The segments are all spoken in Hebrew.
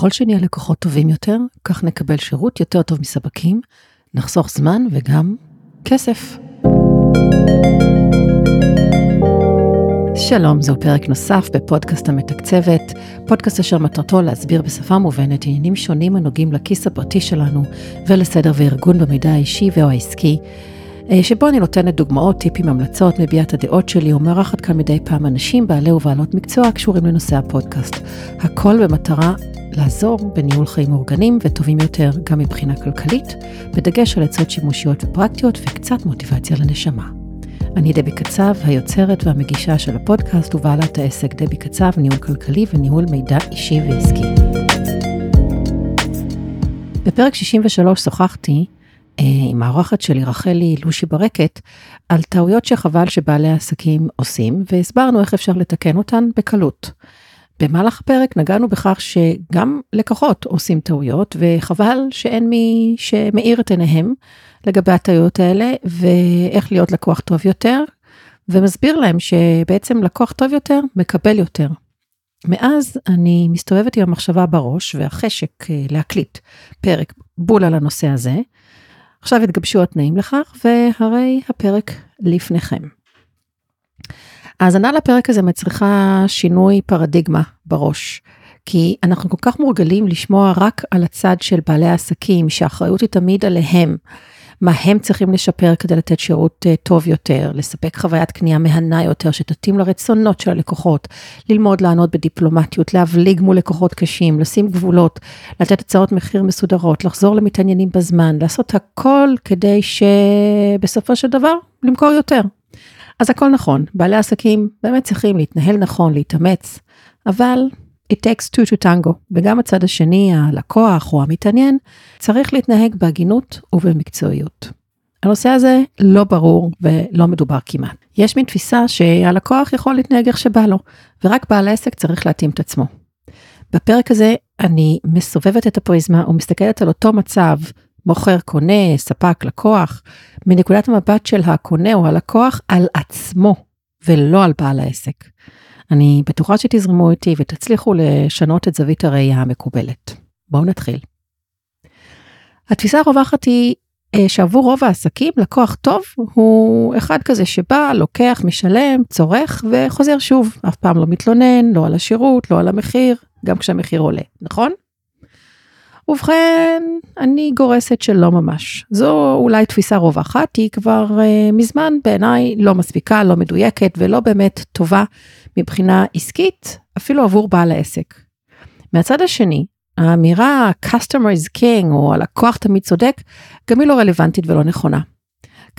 ככל שנהיה לקוחות טובים יותר, כך נקבל שירות יותר טוב מספקים, נחסוך זמן וגם כסף. שלום, זהו פרק נוסף בפודקאסט המתקצבת, פודקאסט אשר מטרתו להסביר בשפה מובנת עניינים שונים הנוגעים לכיס הפרטי שלנו ולסדר וארגון במידע האישי ו/או העסקי, אה, שבו אני נותנת דוגמאות, טיפים, המלצות, מביעה את הדעות שלי ומארחת כאן מדי פעם אנשים, בעלי ובעלות מקצוע הקשורים לנושא הפודקאסט. הכל במטרה לעזור בניהול חיים מאורגנים וטובים יותר גם מבחינה כלכלית, בדגש על עצות שימושיות ופרקטיות וקצת מוטיבציה לנשמה. אני דבי קצב, היוצרת והמגישה של הפודקאסט ובעלת העסק דבי קצב, ניהול כלכלי וניהול מידע אישי ועסקי. בפרק 63 שוחחתי אה, עם האורחת שלי, רחלי לושי ברקת, על טעויות שחבל שבעלי העסקים עושים, והסברנו איך אפשר לתקן אותן בקלות. במהלך הפרק נגענו בכך שגם לקוחות עושים טעויות, וחבל שאין מי שמאיר את עיניהם לגבי הטעויות האלה, ואיך להיות לקוח טוב יותר, ומסביר להם שבעצם לקוח טוב יותר מקבל יותר. מאז אני מסתובבת עם המחשבה בראש והחשק אה, להקליט פרק בול על הנושא הזה. עכשיו התגבשו התנאים לכך, והרי הפרק לפניכם. האזנה לפרק הזה מצריכה שינוי פרדיגמה בראש, כי אנחנו כל כך מורגלים לשמוע רק על הצד של בעלי העסקים, שהאחריות היא תמיד עליהם. מה הם צריכים לשפר כדי לתת שירות uh, טוב יותר, לספק חוויית קנייה מהנה יותר שתתאים לרצונות של הלקוחות, ללמוד לענות בדיפלומטיות, להבליג מול לקוחות קשים, לשים גבולות, לתת הצעות מחיר מסודרות, לחזור למתעניינים בזמן, לעשות הכל כדי שבסופו של דבר למכור יותר. אז הכל נכון, בעלי עסקים באמת צריכים להתנהל נכון, להתאמץ, אבל it takes two to tango, וגם הצד השני, הלקוח או המתעניין, צריך להתנהג בהגינות ובמקצועיות. הנושא הזה לא ברור ולא מדובר כמעט. יש מין תפיסה שהלקוח יכול להתנהג איך שבא לו, ורק בעל העסק צריך להתאים את עצמו. בפרק הזה אני מסובבת את הפריזמה ומסתכלת על אותו מצב, מוכר, קונה, ספק, לקוח, מנקודת המבט של הקונה או הלקוח על עצמו, ולא על בעל העסק. אני בטוחה שתזרמו איתי ותצליחו לשנות את זווית הראייה המקובלת. בואו נתחיל. התפיסה הרווחת היא אה, שעבור רוב העסקים לקוח טוב הוא אחד כזה שבא, לוקח, משלם, צורך וחוזר שוב. אף פעם לא מתלונן, לא על השירות, לא על המחיר, גם כשהמחיר עולה, נכון? ובכן, אני גורסת שלא ממש. זו אולי תפיסה רווחת, היא כבר uh, מזמן בעיניי לא מספיקה, לא מדויקת ולא באמת טובה מבחינה עסקית, אפילו עבור בעל העסק. מהצד השני, האמירה customer is king או הלקוח תמיד צודק, גם היא לא רלוונטית ולא נכונה.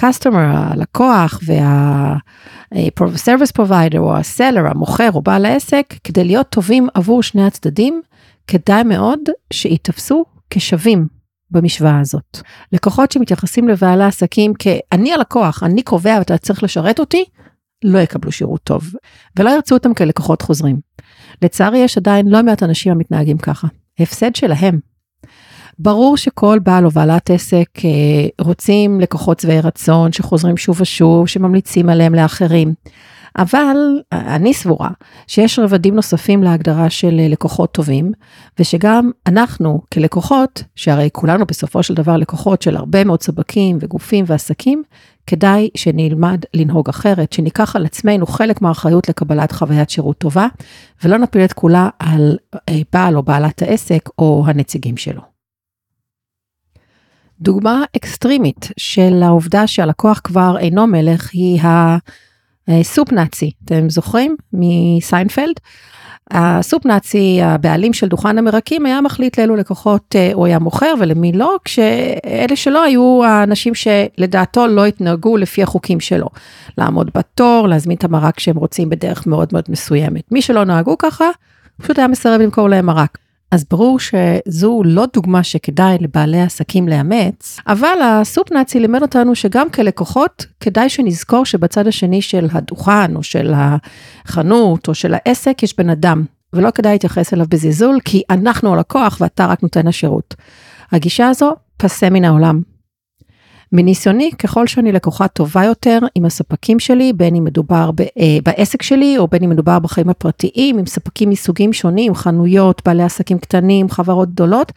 customer, הלקוח וה-service provider או ה-seller, המוכר או בעל העסק, כדי להיות טובים עבור שני הצדדים, כדאי מאוד שיתפסו כשווים במשוואה הזאת. לקוחות שמתייחסים לבעלי עסקים כ"אני הלקוח, אני קובע ואתה צריך לשרת אותי", לא יקבלו שירות טוב, ולא ירצו אותם כלקוחות חוזרים. לצערי יש עדיין לא מעט אנשים המתנהגים ככה. הפסד שלהם. ברור שכל בעל או בעלת עסק אה, רוצים לקוחות שבעי רצון שחוזרים שוב ושוב, שממליצים עליהם לאחרים. אבל אני סבורה שיש רבדים נוספים להגדרה של לקוחות טובים, ושגם אנחנו כלקוחות, שהרי כולנו בסופו של דבר לקוחות של הרבה מאוד ספקים וגופים ועסקים, כדאי שנלמד לנהוג אחרת, שניקח על עצמנו חלק מהאחריות לקבלת חוויית שירות טובה, ולא נפיל את כולה על אה, בעל או בעלת העסק או הנציגים שלו. דוגמה אקסטרימית של העובדה שהלקוח כבר אינו מלך היא הסופ נאצי, אתם זוכרים? מסיינפלד? הסופ נאצי, הבעלים של דוכן המרקים, היה מחליט לאילו לקוחות אה, הוא היה מוכר ולמי לא, כשאלה שלא היו האנשים שלדעתו לא התנהגו לפי החוקים שלו. לעמוד בתור, להזמין את המרק שהם רוצים בדרך מאוד מאוד מסוימת. מי שלא נהגו ככה, פשוט היה מסרב למכור להם מרק. אז ברור שזו לא דוגמה שכדאי לבעלי עסקים לאמץ, אבל הסופ נאצי לימד אותנו שגם כלקוחות, כדאי שנזכור שבצד השני של הדוכן, או של החנות, או של העסק, יש בן אדם, ולא כדאי להתייחס אליו בזלזול, כי אנחנו הלקוח ואתה רק נותן השירות. הגישה הזו פסה מן העולם. מניסיוני, ככל שאני לקוחה טובה יותר עם הספקים שלי, בין אם מדובר ב, אה, בעסק שלי, או בין אם מדובר בחיים הפרטיים, עם ספקים מסוגים שונים, חנויות, בעלי עסקים קטנים, חברות גדולות,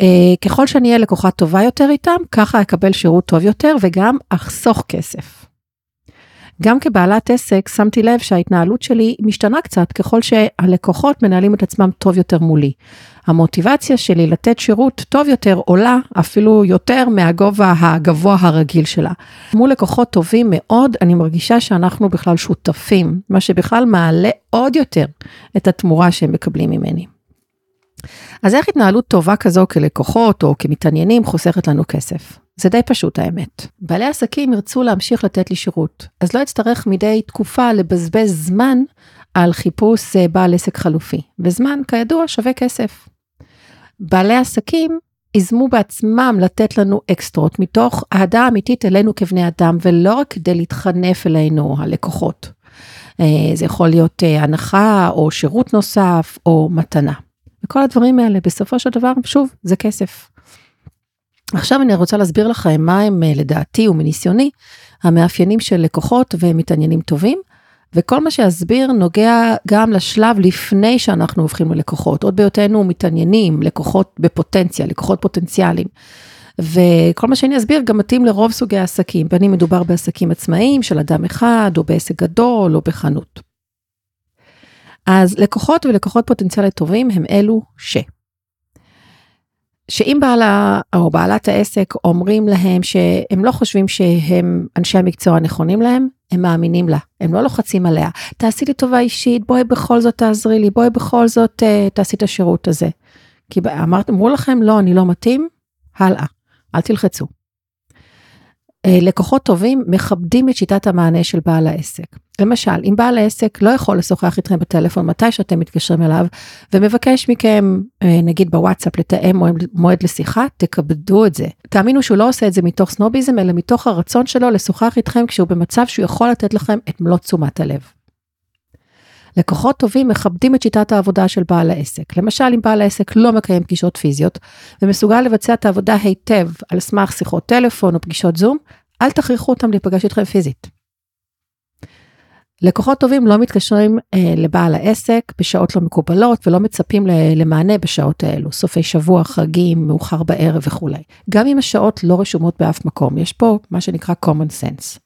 אה, ככל שאני אהיה לקוחה טובה יותר איתם, ככה אקבל שירות טוב יותר וגם אחסוך כסף. גם כבעלת עסק שמתי לב שההתנהלות שלי משתנה קצת ככל שהלקוחות מנהלים את עצמם טוב יותר מולי. המוטיבציה שלי לתת שירות טוב יותר עולה אפילו יותר מהגובה הגבוה הרגיל שלה. מול לקוחות טובים מאוד, אני מרגישה שאנחנו בכלל שותפים, מה שבכלל מעלה עוד יותר את התמורה שהם מקבלים ממני. אז איך התנהלות טובה כזו כלקוחות או כמתעניינים חוסכת לנו כסף? זה די פשוט האמת. בעלי עסקים ירצו להמשיך לתת לי שירות, אז לא אצטרך מדי תקופה לבזבז זמן על חיפוש אה, בעל עסק חלופי, וזמן כידוע שווה כסף. בעלי עסקים יזמו בעצמם לתת לנו אקסטרות מתוך אהדה אמיתית אלינו כבני אדם, ולא רק כדי להתחנף אלינו, הלקוחות. אה, זה יכול להיות אה, הנחה או שירות נוסף או מתנה. וכל הדברים האלה בסופו של דבר, שוב, זה כסף. עכשיו אני רוצה להסביר לכם מה הם אה, לדעתי ומניסיוני המאפיינים של לקוחות ומתעניינים טובים. וכל מה שאסביר נוגע גם לשלב לפני שאנחנו הופכים ללקוחות, עוד בהיותנו מתעניינים, לקוחות בפוטנציה, לקוחות פוטנציאליים. וכל מה שאני אסביר גם מתאים לרוב סוגי העסקים, בין אם מדובר בעסקים עצמאיים של אדם אחד, או בעסק גדול, או בחנות. אז לקוחות ולקוחות פוטנציאליים טובים הם אלו ש. שאם בעלה או בעלת העסק אומרים להם שהם לא חושבים שהם אנשי המקצוע הנכונים להם, הם מאמינים לה, הם לא לוחצים עליה. תעשי לי טובה אישית, בואי בכל זאת תעזרי לי, בואי בכל זאת uh, תעשי את השירות הזה. כי אמרת, אמרו לכם, לא, אני לא מתאים, הלאה, אל תלחצו. אה, לקוחות טובים מכבדים את שיטת המענה של בעל העסק. למשל, אם בעל העסק לא יכול לשוחח איתכם בטלפון מתי שאתם מתקשרים אליו, ומבקש מכם, אה, נגיד בוואטסאפ, לתאם מועד, לשיחה, תכבדו את זה. תאמינו שהוא לא עושה את זה מתוך סנוביזם, אלא מתוך הרצון שלו לשוחח איתכם כשהוא במצב שהוא יכול לתת לכם את מלוא תשומת הלב. לקוחות טובים מכבדים את שיטת העבודה של בעל העסק. למשל, אם בעל העסק לא מקיים פגישות פיזיות ומסוגל לבצע את העבודה היטב על סמך שיחות טלפון או פגישות זום, אל תכריחו אותם להיפגש איתכם פיזית. לקוחות טובים לא מתקשרים אה, לבעל העסק בשעות לא מקובלות ולא מצפים למענה בשעות האלו, סופי שבוע, חגים, מאוחר בערב וכולי. גם אם השעות לא רשומות באף מקום, יש פה מה שנקרא common sense.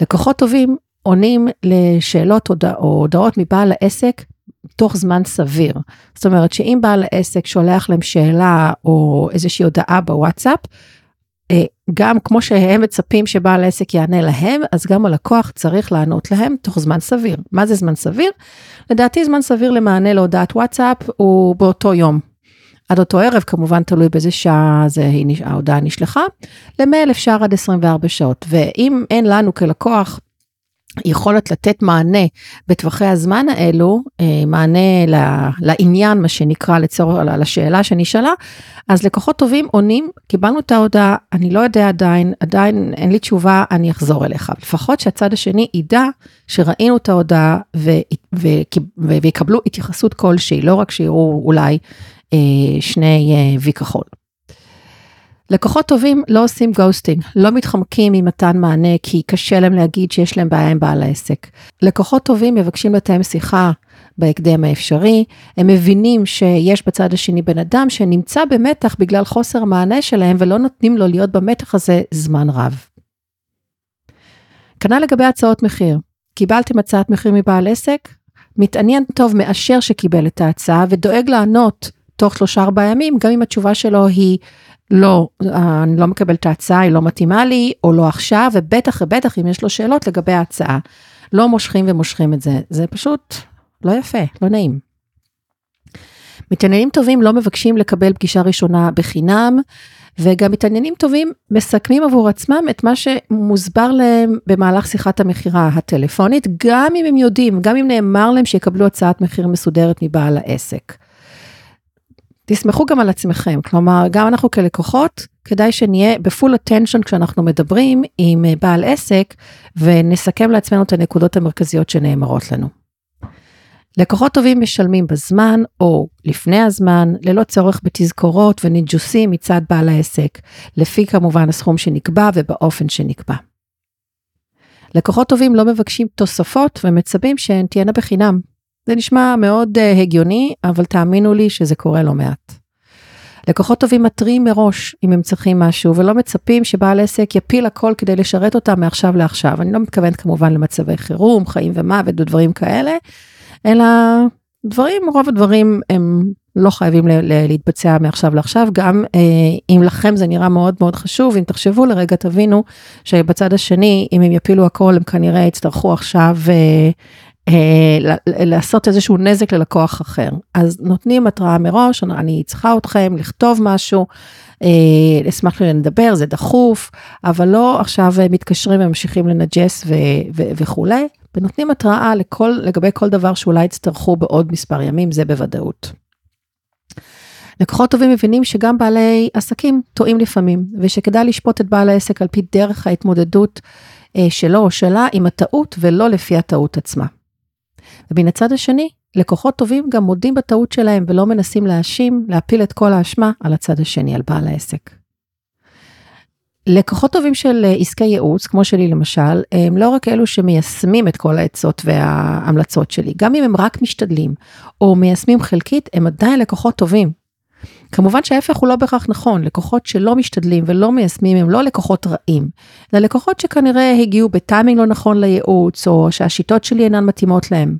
לקוחות טובים עונים לשאלות או הודעות מבעל העסק תוך זמן סביר. זאת אומרת שאם בעל העסק שולח להם שאלה או איזושהי הודעה בוואטסאפ, אה, גם כמו שהם מצפים שבעל העסק יענה להם, אז גם הלקוח צריך לענות להם תוך זמן סביר. מה זה זמן סביר? לדעתי זמן סביר למענה להודעת וואטסאפ הוא באותו יום. עד אותו ערב, כמובן תלוי באיזה שעה זה, ההודעה נשלחה. למייל אפשר עד 24 שעות, ואם אין לנו כלקוח יכולת לתת מענה בטווחי הזמן האלו, אה, מענה לעניין, מה שנקרא, לצורך, לשאלה שנשאלה, אז לקוחות טובים עונים, קיבלנו את ההודעה, אני לא יודע עדיין, עדיין אין לי תשובה, אני אחזור אליך. לפחות שהצד השני ידע שראינו את ההודעה ויקבלו התייחסות כלשהי, לא רק שיראו אולי אה, שני אה, וי כחול. לקוחות טובים לא עושים ghosting, לא מתחמקים ממתן מענה כי קשה להם להגיד שיש להם בעיה עם בעל העסק. לקוחות טובים מבקשים לתאם שיחה בהקדם האפשרי, הם מבינים שיש בצד השני בן אדם שנמצא במתח בגלל חוסר המענה שלהם ולא נותנים לו להיות במתח הזה זמן רב. כנ"ל לגבי הצעות מחיר, קיבלתם הצעת מחיר מבעל עסק? מתעניין טוב מאשר שקיבל את ההצעה ודואג לענות תוך שלושה ארבעה ימים, גם אם התשובה שלו היא לא, אני לא מקבל את ההצעה, היא לא מתאימה לי, או לא עכשיו, ובטח ובטח אם יש לו שאלות לגבי ההצעה. לא מושכים ומושכים את זה, זה פשוט לא יפה, לא נעים. מתעניינים טובים לא מבקשים לקבל פגישה ראשונה בחינם, וגם מתעניינים טובים מסכמים עבור עצמם את מה שמוסבר להם במהלך שיחת המכירה הטלפונית, גם אם הם יודעים, גם אם נאמר להם שיקבלו הצעת מחיר מסודרת מבעל העסק. תסמכו גם על עצמכם, כלומר, גם אנחנו כלקוחות, כדאי שנהיה בפול attention כשאנחנו מדברים עם אה, בעל עסק, ונסכם לעצמנו את הנקודות המרכזיות שנאמרות לנו. לקוחות טובים משלמים בזמן או לפני הזמן, ללא צורך בתזכורות וניג'וסים מצד בעל העסק, לפי כמובן הסכום שנקבע ובאופן שנקבע. לקוחות טובים לא מבקשים תוספות ומצפים שהן תהיינה בחינם. זה נשמע מאוד uh, הגיוני, אבל תאמינו לי שזה קורה לא מעט. לקוחות טובים מתריעים מראש אם הם צריכים משהו, ולא מצפים שבעל עסק יפיל הכל כדי לשרת אותם מעכשיו לעכשיו. אני לא מתכוונת כמובן למצבי חירום, חיים ומוות ודברים כאלה, אלא דברים, רוב הדברים הם לא חייבים להתבצע מעכשיו לעכשיו, גם אה, אם לכם זה נראה מאוד מאוד חשוב, אם תחשבו לרגע תבינו שבצד השני, אם הם יפילו הכל, הם כנראה יצטרכו עכשיו אה, לעשות איזשהו נזק ללקוח אחר. אז נותנים התראה מראש, אני צריכה אתכם לכתוב משהו, אה, אשמח לדבר, זה דחוף, אבל לא עכשיו מתקשרים וממשיכים לנג'ס וכולי, ונותנים התראה לכל, לגבי כל דבר שאולי יצטרכו בעוד מספר ימים, זה בוודאות. לקוחות טובים מבינים שגם בעלי עסקים טועים לפעמים, ושכדאי לשפוט את בעל העסק על פי דרך ההתמודדות אה, שלו או שלה עם הטעות ולא לפי הטעות עצמה. ומן הצד השני, לקוחות טובים גם מודים בטעות שלהם ולא מנסים להאשים, להפיל את כל האשמה על הצד השני, על בעל העסק. לקוחות טובים של אה, עסקי ייעוץ, כמו שלי למשל, הם לא רק אלו שמיישמים את כל העצות וההמלצות שלי, גם אם הם רק משתדלים, או מיישמים חלקית, הם עדיין לקוחות טובים. כמובן שההפך הוא לא בהכרח נכון, לקוחות שלא משתדלים ולא מיישמים הם לא לקוחות רעים, אלא לקוחות שכנראה הגיעו בטיימינג לא נכון לייעוץ, או שהשיטות שלי אינן מתאימות להם.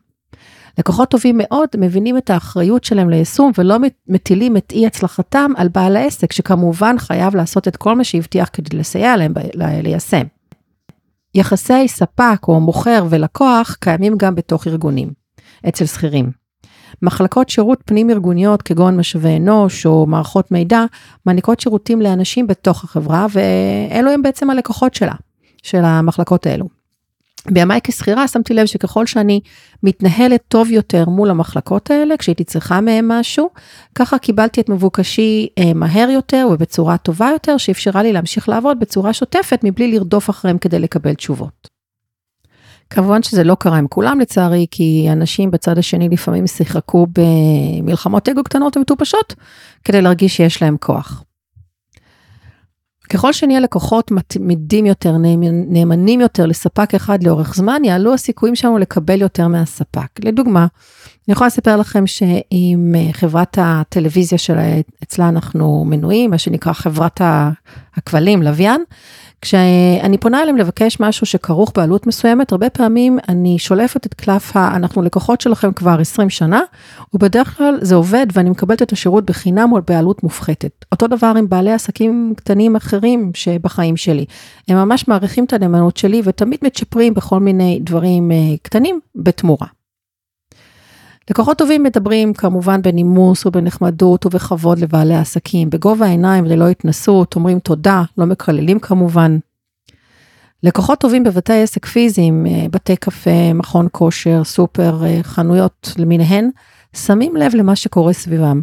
לקוחות טובים מאוד מבינים את האחריות שלהם ליישום ולא מטילים את אי הצלחתם על בעל העסק, שכמובן חייב לעשות את כל מה שהבטיח כדי לסייע להם ליישם. יחסי ספק או מוכר ולקוח קיימים גם בתוך ארגונים, אצל שכירים. מחלקות שירות פנים ארגוניות כגון משאבי אנוש או מערכות מידע מעניקות שירותים לאנשים בתוך החברה ואלו הם בעצם הלקוחות שלה, של המחלקות האלו. בימיי כשכירה שמתי לב שככל שאני מתנהלת טוב יותר מול המחלקות האלה, כשהייתי צריכה מהם משהו, ככה קיבלתי את מבוקשי אה, מהר יותר ובצורה טובה יותר, שאפשרה לי להמשיך לעבוד בצורה שוטפת מבלי לרדוף אחריהם כדי לקבל תשובות. כמובן שזה לא קרה עם כולם לצערי, כי אנשים בצד השני לפעמים שיחקו במלחמות אגו קטנות ומטופשות, כדי להרגיש שיש להם כוח. ככל שנהיה לקוחות מתמידים יותר, נאמנים יותר לספק אחד לאורך זמן, יעלו הסיכויים שלנו לקבל יותר מהספק. לדוגמה, אני יכולה לספר לכם שעם אה, חברת הטלוויזיה שאצלה אנחנו מנויים, מה שנקרא חברת הכבלים, לוויין, כשאני פונה אליהם לבקש משהו שכרוך בעלות מסוימת, הרבה פעמים אני שולפת את קלף ה... אנחנו לקוחות שלכם כבר 20 שנה, ובדרך כלל זה עובד ואני מקבלת את השירות בחינם או בעלות מופחתת. אותו דבר עם בעלי עסקים קטנים אחרים שבחיים שלי. הם ממש מעריכים את הנאמנות שלי ותמיד מצ'פרים בכל מיני דברים אה, קטנים בתמורה. לקוחות טובים מדברים כמובן בנימוס ובנחמדות ובכבוד לבעלי עסקים, בגובה העיניים וללא התנסות, אומרים תודה, לא מקללים כמובן. לקוחות טובים בבתי עסק פיזיים, אה, בתי קפה, מכון כושר, סופר, אה, חנויות למיניהן, שמים לב למה שקורה סביבם.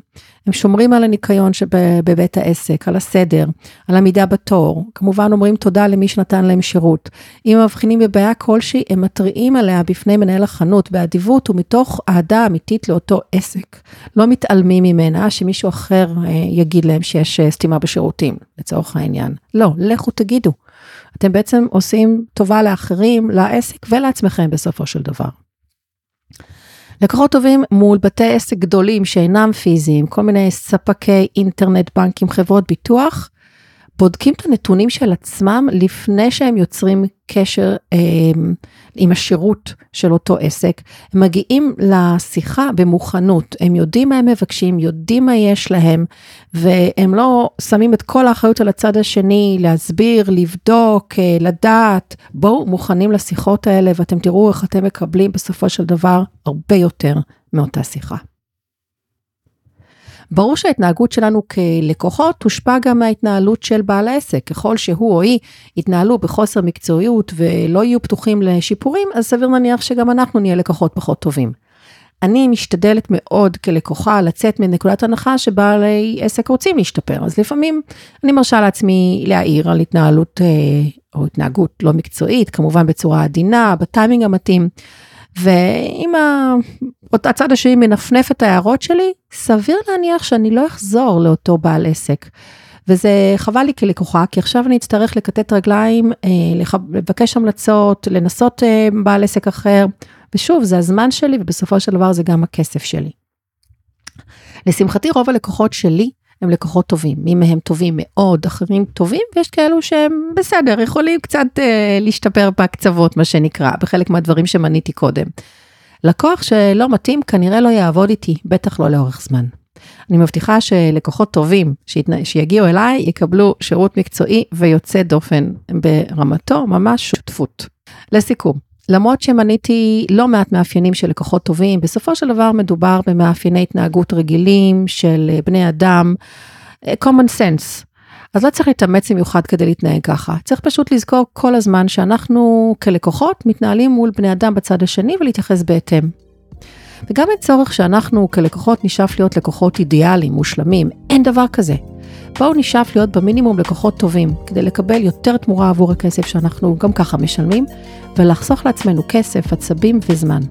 הם שומרים על הניקיון שבבית העסק, על הסדר, על עמידה בתור. כמובן אומרים תודה למי שנתן להם שירות. אם הם מבחינים בבעיה כלשהי, הם מתריעים עליה בפני מנהל החנות באדיבות ומתוך אהדה אמיתית לאותו עסק. לא מתעלמים ממנה שמישהו אחר אה, יגיד להם שיש אה, סתימה בשירותים, לצורך העניין. לא, לכו תגידו. אתם בעצם עושים טובה לאחרים, לעסק ולעצמכם בסופו של דבר. לקוחות טובים מול בתי עסק גדולים שאינם פיזיים, כל מיני ספקי אינטרנט, בנקים, חברות ביטוח, בודקים את הנתונים של עצמם לפני שהם יוצרים קשר אה, עם השירות של אותו עסק. הם מגיעים לשיחה במוכנות, הם יודעים מה הם מבקשים, יודעים מה יש להם, והם לא שמים את כל האחריות על הצד השני, להסביר, לבדוק, אה, לדעת. בואו מוכנים לשיחות האלה ואתם תראו איך אתם מקבלים בסופו של דבר הרבה יותר מאותה שיחה. ברור שההתנהגות שלנו כלקוחות תושפע גם מההתנהלות של בעל העסק. ככל שהוא או היא יתנהלו בחוסר מקצועיות ולא יהיו פתוחים לשיפורים, אז סביר להניח שגם אנחנו נהיה לקוחות פחות טובים. אני משתדלת מאוד כלקוחה לצאת מנקודת הנחה שבעלי עסק רוצים להשתפר, אז לפעמים אני מרשה לעצמי להעיר על התנהלות אה, או התנהגות לא מקצועית, כמובן בצורה עדינה, בטיימינג המתאים. ואם הצד השני מנפנף את ההערות שלי, סביר להניח שאני לא אחזור לאותו בעל עסק. וזה חבל לי כלקוחה, כי עכשיו אני אצטרך לקטט רגליים, אה, לבקש המלצות, לנסות אה, בעל עסק אחר, ושוב, זה הזמן שלי, ובסופו של דבר זה גם הכסף שלי. לשמחתי, רוב הלקוחות שלי הם לקוחות טובים, מי מהם טובים מאוד, אחרים טובים, ויש כאלו שהם בסדר, יכולים קצת אה, להשתפר בקצוות, מה שנקרא, בחלק מהדברים שמניתי קודם. לקוח שלא מתאים כנראה לא יעבוד איתי, בטח לא לאורך זמן. אני מבטיחה שלקוחות טובים שיתנ... שיגיעו אליי יקבלו שירות מקצועי ויוצא דופן ברמתו, ממש שותפות. לסיכום, למרות שמניתי לא מעט מאפיינים של לקוחות טובים, בסופו של דבר מדובר במאפייני התנהגות רגילים של בני אדם, אה, common sense. אז לא צריך להתאמץ במיוחד כדי להתנהג ככה, צריך פשוט לזכור כל הזמן שאנחנו כלקוחות מתנהלים מול בני אדם בצד השני ולהתייחס בהתאם. וגם אין צורך שאנחנו כלקוחות נשאף להיות לקוחות אידיאליים, מושלמים, אין דבר כזה. בואו נשאף להיות במינימום לקוחות טובים, כדי לקבל יותר תמורה עבור הכסף שאנחנו גם ככה משלמים, ולחסוך לעצמנו כסף, עצבים וזמן.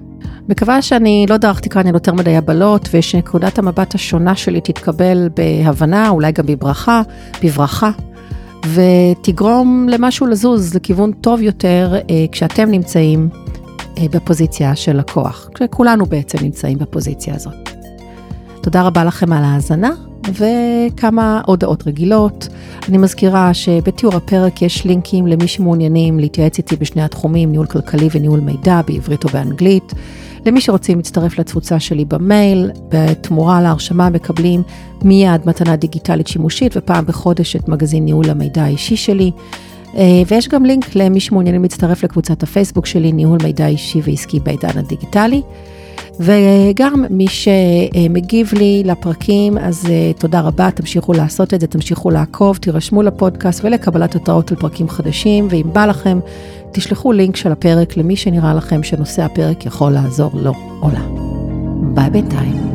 מקווה שאני לא דרכתי כאן על יותר מדי הבלות, ושנקודת המבט השונה שלי תתקבל בהבנה, אולי גם בברכה, בברכה, ותגרום למשהו לזוז לכיוון טוב יותר אה, כשאתם נמצאים אה, בפוזיציה של לקוח, כשכולנו בעצם נמצאים בפוזיציה הזאת. תודה רבה לכם על ההאזנה, וכמה הודעות רגילות. אני מזכירה שבתיאור הפרק יש לינקים למי שמעוניינים להתייעץ איתי בשני התחומים, ניהול כלכלי וניהול מידע בעברית או באנגלית. למי שרוצים להצטרף לתפוצה שלי במייל, בתמורה להרשמה מקבלים מיד מתנה דיגיטלית שימושית ופעם בחודש את מגזין ניהול המידע האישי שלי. אה, ויש גם לינק למי שמעוניינים להצטרף לקבוצת הפייסבוק שלי, ניהול מידע אישי ועסקי בעידן הדיגיטלי. וגם מי שמגיב לי לפרקים, אז אה, תודה רבה, תמשיכו לעשות את זה, תמשיכו לעקוב, תירשמו לפודקאסט ולקבלת התראות על פרקים חדשים, ואם בא לכם, תשלחו לינק של הפרק למי שנראה לכם שנושא הפרק יכול לעזור לו או לה. ביי בינתיים.